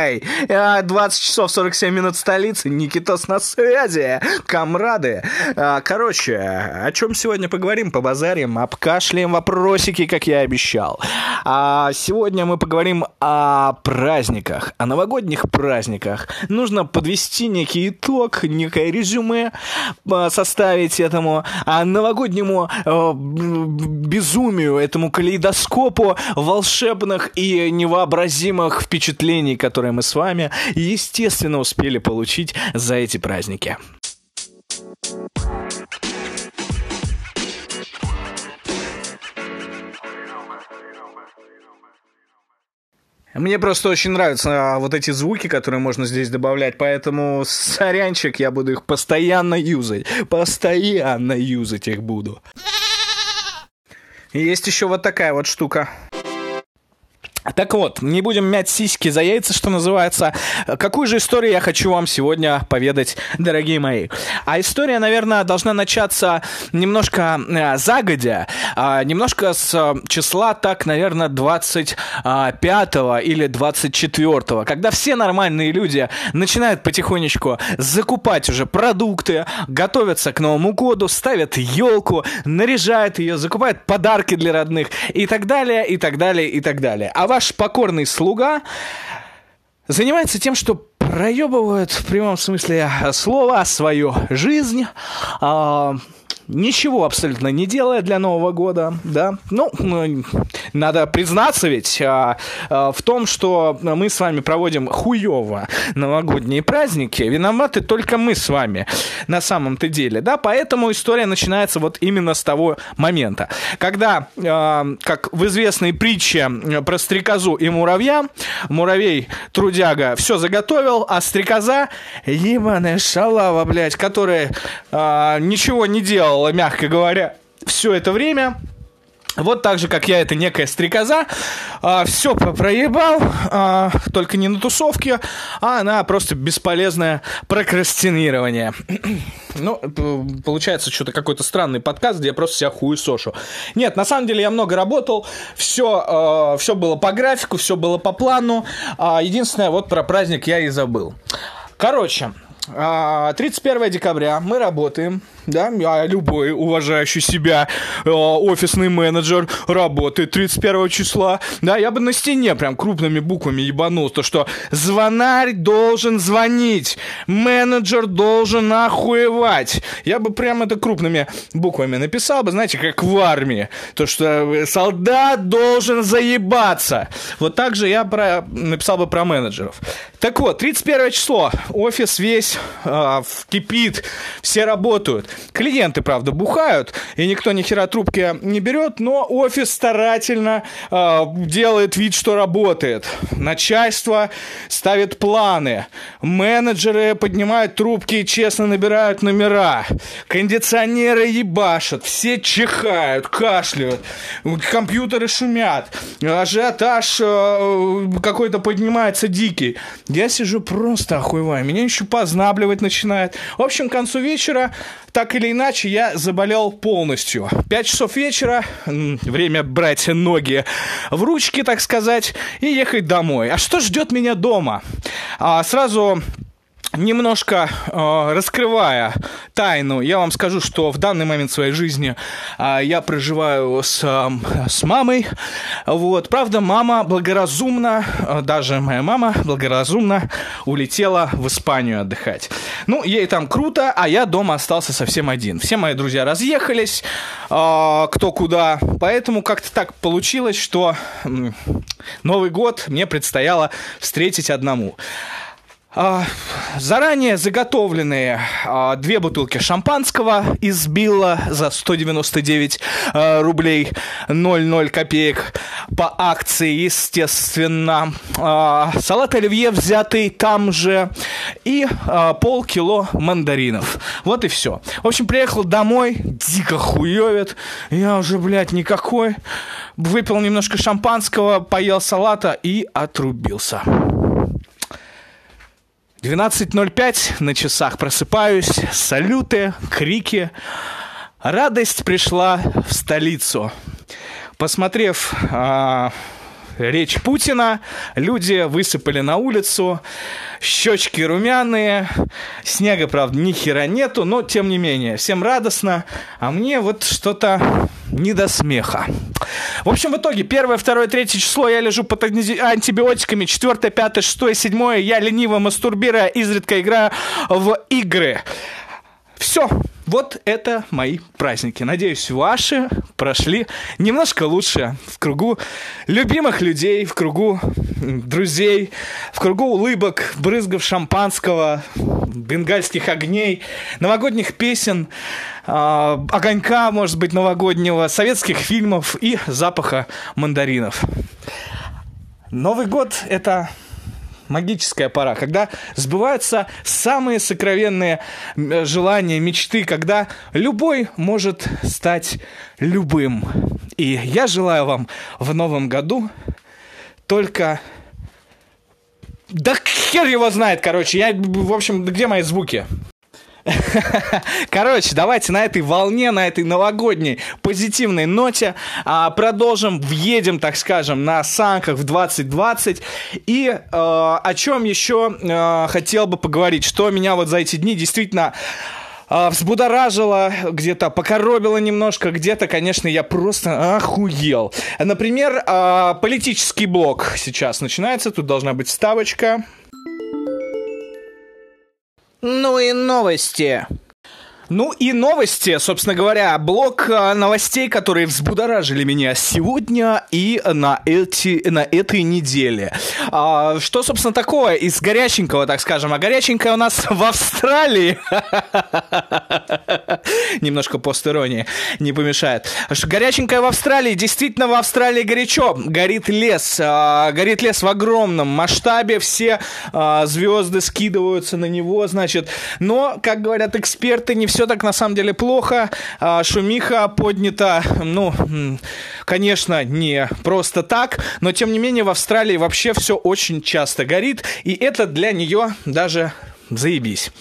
Ай, 20 часов 47 минут столицы, Никитос на связи, комрады. А, короче, о чем сегодня поговорим? по Побазарим, обкашляем вопросики, как я обещал. А сегодня мы поговорим о праздниках, о новогодних праздниках. Нужно подвести некий итог, некое резюме а, составить этому а новогоднему э, безумию, этому калейдоскопу волшебных и невообразимых впечатлений, которые мы с вами, естественно, успели получить за эти праздники. Мне просто очень нравятся а, вот эти звуки, которые можно здесь добавлять, поэтому сорянчик, я буду их постоянно юзать. Постоянно юзать их буду. Есть еще вот такая вот штука. Так вот, не будем мять сиськи за яйца, что называется. Какую же историю я хочу вам сегодня поведать, дорогие мои? А история, наверное, должна начаться немножко э, загодя, э, немножко с э, числа, так, наверное, 25 или 24, когда все нормальные люди начинают потихонечку закупать уже продукты, готовятся к Новому году, ставят елку, наряжают ее, закупают подарки для родных и так далее, и так далее, и так далее. А ваш покорный слуга занимается тем, что проебывает в прямом смысле слова свою жизнь, а, ничего абсолютно не делая для Нового года, да. Ну, надо признаться ведь а, а, в том, что мы с вами проводим хуево новогодние праздники, виноваты только мы с вами на самом-то деле, да, поэтому история начинается вот именно с того момента, когда, а, как в известной притче про стрекозу и муравья, муравей, трудяга, все заготовил, а стрекоза, ебаная шалава, блядь, которая а, ничего не делала, мягко говоря, все это время, вот так же, как я, это некая стрекоза, а, все проебал, а, только не на тусовке, а на просто бесполезное прокрастинирование. ну, получается что-то какой-то странный подкаст, где я просто себя хуесошу. Нет, на самом деле я много работал, все, а, все было по графику, все было по плану. Э, единственное, вот про праздник я и забыл. Короче, 31 декабря мы работаем да, а любой уважающий себя э, офисный менеджер работает 31 числа, да, я бы на стене прям крупными буквами ебанул, то что звонарь должен звонить, менеджер должен охуевать. Я бы прям это крупными буквами написал бы, знаете, как в армии, то что солдат должен заебаться. Вот так же я про, написал бы про менеджеров. Так вот, 31 число, офис весь э, кипит, все работают. Клиенты, правда, бухают, и никто ни хера трубки не берет, но офис старательно э, делает вид, что работает. Начальство ставит планы. Менеджеры поднимают трубки и честно набирают номера. Кондиционеры ебашат, все чихают, кашляют, компьютеры шумят, ажиотаж э, какой-то поднимается дикий. Я сижу просто охуеваю, меня еще познабливать начинает. В общем, к концу вечера так или иначе, я заболел полностью. Пять часов вечера, время брать ноги в ручки, так сказать, и ехать домой. А что ждет меня дома? А, сразу Немножко э, раскрывая тайну, я вам скажу, что в данный момент своей жизни э, я проживаю с, э, с мамой. Вот. Правда, мама благоразумно, э, даже моя мама благоразумно улетела в Испанию отдыхать. Ну, ей там круто, а я дома остался совсем один. Все мои друзья разъехались, э, кто куда. Поэтому как-то так получилось, что э, Новый год мне предстояло встретить одному. А, заранее заготовленные а, две бутылки шампанского из Билла за 199 а, рублей 00 копеек по акции, естественно. Салат оливье взятый там же и полкило мандаринов. Вот и все. В общем, приехал домой, дико хуевит. Я уже, блядь, никакой. Выпил немножко шампанского, поел салата и отрубился. 12.05 на часах просыпаюсь, салюты, крики. Радость пришла в столицу. Посмотрев а, речь Путина, люди высыпали на улицу, щечки румяные, снега, правда, ни хера нету, но тем не менее, всем радостно, а мне вот что-то не до смеха. В общем, в итоге, первое, второе, третье число я лежу под антибиотиками, четвертое, пятое, шестое, седьмое я лениво мастурбируя, изредка играю в игры. Все, вот это мои праздники. Надеюсь, ваши прошли немножко лучше в кругу любимых людей, в кругу друзей, в кругу улыбок, брызгов шампанского, бенгальских огней, новогодних песен, э, огонька, может быть, новогоднего, советских фильмов и запаха мандаринов. Новый год — это магическая пора, когда сбываются самые сокровенные желания, мечты, когда любой может стать любым. И я желаю вам в новом году только... Да хер его знает, короче. Я, в общем, где мои звуки? Короче, давайте на этой волне, на этой новогодней позитивной ноте а, продолжим, въедем, так скажем, на санках в 2020. И а, о чем еще а, хотел бы поговорить, что меня вот за эти дни действительно а, взбудоражило, где-то покоробило немножко, где-то, конечно, я просто охуел. Например, а, политический блок сейчас начинается, тут должна быть ставочка. Ну и новости. Ну и новости, собственно говоря, блок э, новостей, которые взбудоражили меня сегодня и на, эти, на этой неделе. А, что, собственно, такое из горяченького, так скажем? А горяченькое у нас в Австралии. Немножко постиронии не помешает. Горяченькое в Австралии, действительно в Австралии горячо. Горит лес, а, горит лес в огромном масштабе, все а, звезды скидываются на него, значит. Но, как говорят эксперты, не все все так на самом деле плохо. А, шумиха поднята, ну, конечно, не просто так, но тем не менее в Австралии вообще все очень часто горит, и это для нее даже заебись.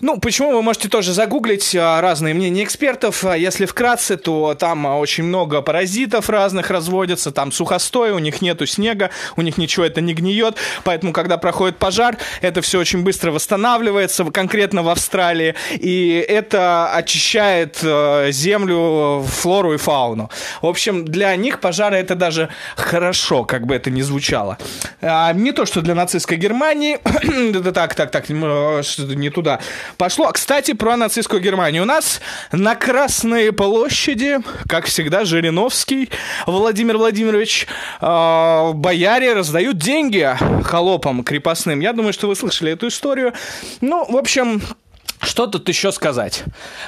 Ну, почему вы можете тоже загуглить а, разные мнения экспертов. А если вкратце, то там очень много паразитов разных разводятся, там сухостой, у них нету снега, у них ничего это не гниет, поэтому, когда проходит пожар, это все очень быстро восстанавливается, конкретно в Австралии, и это очищает э, землю, флору и фауну. В общем, для них пожары это даже хорошо, как бы это ни звучало. А, не то, что для нацистской Германии, так, так, так, не туда пошло. Кстати, про нацистскую Германию. У нас на Красной площади, как всегда, Жириновский Владимир Владимирович, э, бояре раздают деньги холопам крепостным. Я думаю, что вы слышали эту историю. Ну, в общем, что тут еще сказать?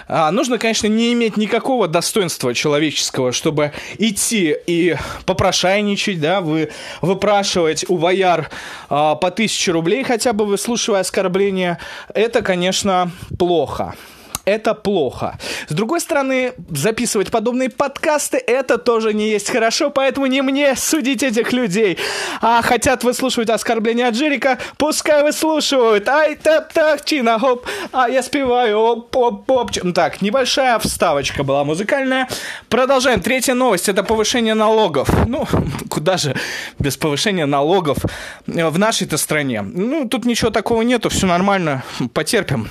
А, нужно, конечно, не иметь никакого достоинства человеческого, чтобы идти и попрошайничать, да, вы, выпрашивать у бояр а, по тысяче рублей, хотя бы выслушивая оскорбления. Это, конечно, плохо это плохо. С другой стороны, записывать подобные подкасты это тоже не есть хорошо, поэтому не мне судить этих людей. А хотят выслушивать оскорбления от Джерика, пускай выслушивают. Ай, тап так чина хоп, а я спеваю оп оп оп Так, небольшая вставочка была музыкальная. Продолжаем. Третья новость это повышение налогов. Ну, куда же без повышения налогов в нашей-то стране? Ну, тут ничего такого нету, все нормально, потерпим.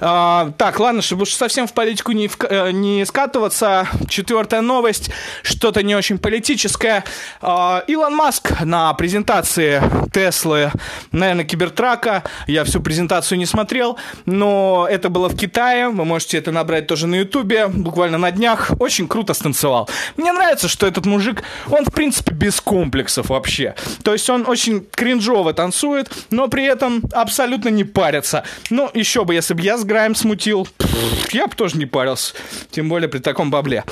А, так, ладно, чтобы уж совсем в политику не, в, э, не скатываться, четвертая новость, что-то не очень политическое. Э, Илон Маск на презентации Теслы, наверное, Кибертрака, я всю презентацию не смотрел, но это было в Китае, вы можете это набрать тоже на Ютубе, буквально на днях, очень круто станцевал. Мне нравится, что этот мужик, он в принципе без комплексов вообще. То есть он очень кринжово танцует, но при этом абсолютно не парится. Ну, еще бы, если бы я с Грайм смутил, я бы тоже не парился. Тем более при таком бабле.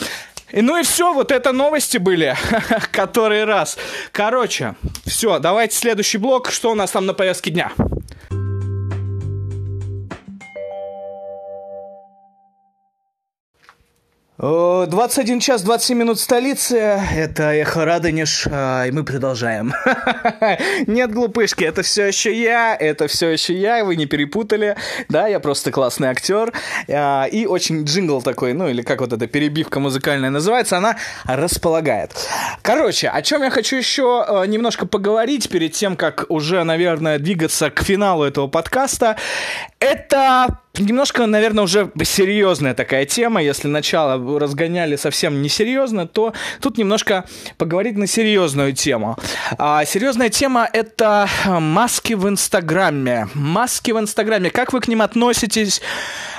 И, ну и все, вот это новости были, который раз. Короче, все, давайте следующий блок. Что у нас там на повестке дня? 21 час 27 минут столицы. Это Эхо Радонеж, а, и мы продолжаем. Нет, глупышки, это все еще я, это все еще я, вы не перепутали. Да, я просто классный актер. А, и очень джингл такой, ну или как вот эта перебивка музыкальная называется, она располагает. Короче, о чем я хочу еще а, немножко поговорить перед тем, как уже, наверное, двигаться к финалу этого подкаста. Это немножко, наверное, уже серьезная такая тема. Если начало разгоняли совсем несерьезно, то тут немножко поговорить на серьезную тему. А, серьезная тема — это маски в Инстаграме. Маски в Инстаграме. Как вы к ним относитесь?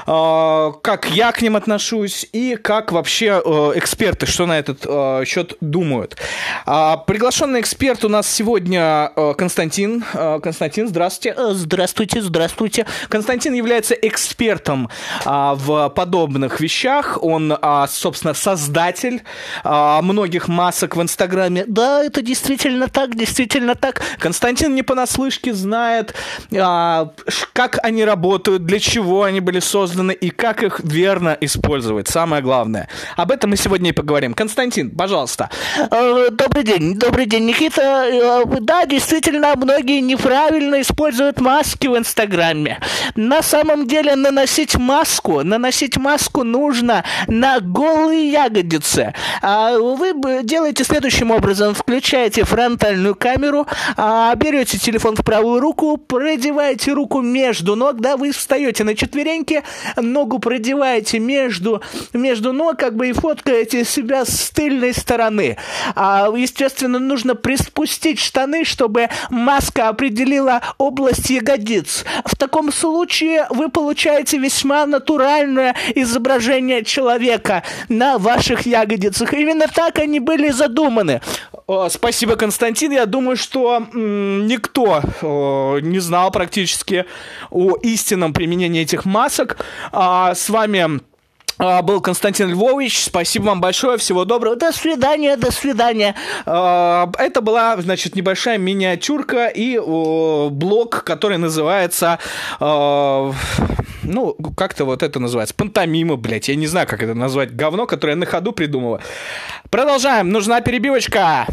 А, как я к ним отношусь и как вообще э, эксперты, что на этот э, счет думают. А, приглашенный эксперт у нас сегодня э, Константин. Константин, здравствуйте. Здравствуйте, здравствуйте. Константин является экспертом а, в подобных вещах. Он, собственно, создатель многих масок в Инстаграме. Да, это действительно так, действительно так. Константин не понаслышке знает, как они работают, для чего они были созданы созданы и как их верно использовать. Самое главное. Об этом мы сегодня и поговорим. Константин, пожалуйста. Э, добрый день. Добрый день, Никита. Э, да, действительно, многие неправильно используют маски в Инстаграме. На самом деле наносить маску, наносить маску нужно на голые ягодицы. А вы делаете следующим образом. Включаете фронтальную камеру, а берете телефон в правую руку, продеваете руку между ног, да, вы встаете на четвереньки, ногу продеваете между, между ног, как бы и фоткаете себя с тыльной стороны. А, естественно, нужно приспустить штаны, чтобы маска определила область ягодиц. В таком случае вы получаете весьма натуральное изображение человека на ваших ягодицах. Именно так они были задуманы. О, спасибо, Константин. Я думаю, что никто о, не знал практически о истинном применении этих масок. А, с вами был Константин Львович. Спасибо вам большое. Всего доброго. До свидания, до свидания. А, это была, значит, небольшая миниатюрка и блок, который называется... Ну, как-то вот это называется. Пантомима, блядь. Я не знаю, как это назвать. Говно, которое я на ходу придумала. Продолжаем. Нужна перебивочка.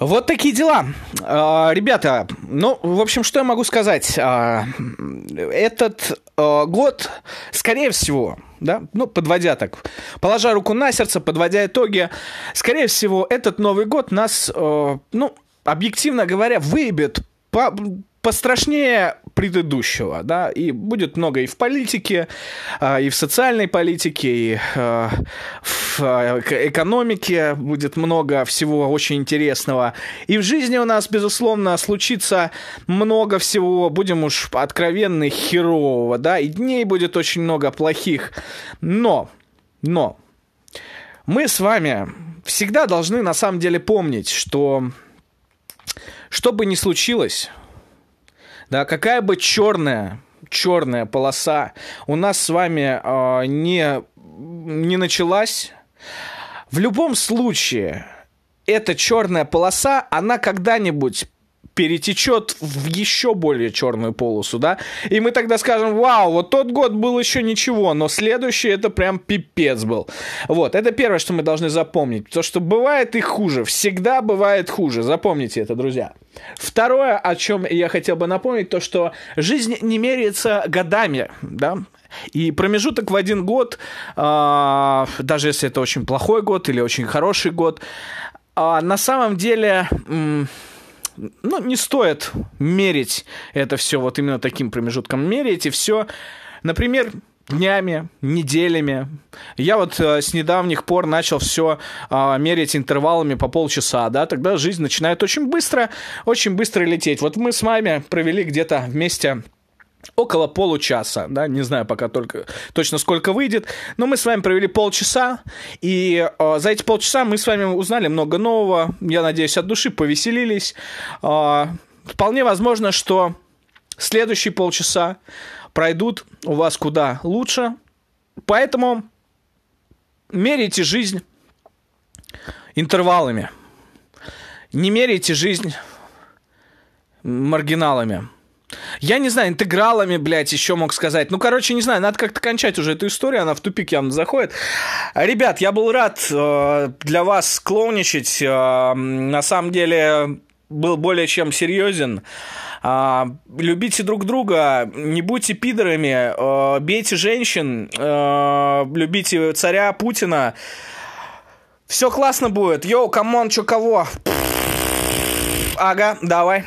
Вот такие дела. А, ребята, ну, в общем, что я могу сказать? А, этот а, год, скорее всего, да, ну, подводя так, положа руку на сердце, подводя итоги, скорее всего, этот Новый год нас, ну, объективно говоря, выебет по, пострашнее предыдущего, да, и будет много и в политике, а, и в социальной политике, и а, в а, экономике будет много всего очень интересного. И в жизни у нас, безусловно, случится много всего, будем уж откровенны, херового, да, и дней будет очень много плохих. Но, но, мы с вами всегда должны на самом деле помнить, что что бы ни случилось, да, какая бы черная, черная полоса у нас с вами э, не, не началась, в любом случае, эта черная полоса, она когда-нибудь перетечет в еще более черную полосу, да, и мы тогда скажем, вау, вот тот год был еще ничего, но следующий это прям пипец был. Вот, это первое, что мы должны запомнить, то, что бывает и хуже, всегда бывает хуже, запомните это, друзья. Второе, о чем я хотел бы напомнить, то, что жизнь не меряется годами, да, и промежуток в один год, э, даже если это очень плохой год или очень хороший год, э, на самом деле... Э, ну, не стоит мерить это все вот именно таким промежутком. Меряйте все, например, днями, неделями. Я вот э, с недавних пор начал все э, мерять интервалами по полчаса, да, тогда жизнь начинает очень быстро, очень быстро лететь. Вот мы с вами провели где-то вместе около получаса, да, не знаю пока только точно сколько выйдет, но мы с вами провели полчаса, и э, за эти полчаса мы с вами узнали много нового, я надеюсь, от души повеселились. Э, вполне возможно, что следующие полчаса пройдут у вас куда лучше, поэтому меряйте жизнь интервалами, не меряйте жизнь маргиналами – Я не знаю, интегралами, блядь, еще мог сказать. Ну, короче, не знаю, надо как-то кончать уже эту историю, она в тупик явно заходит. Ребят, я был рад э, для вас клоуничать. Э, на самом деле, был более чем серьезен. Э, любите друг друга, не будьте пидорами, э, бейте женщин, э, любите царя Путина. Все классно будет. Yo, come on, чё кого? Ага, давай.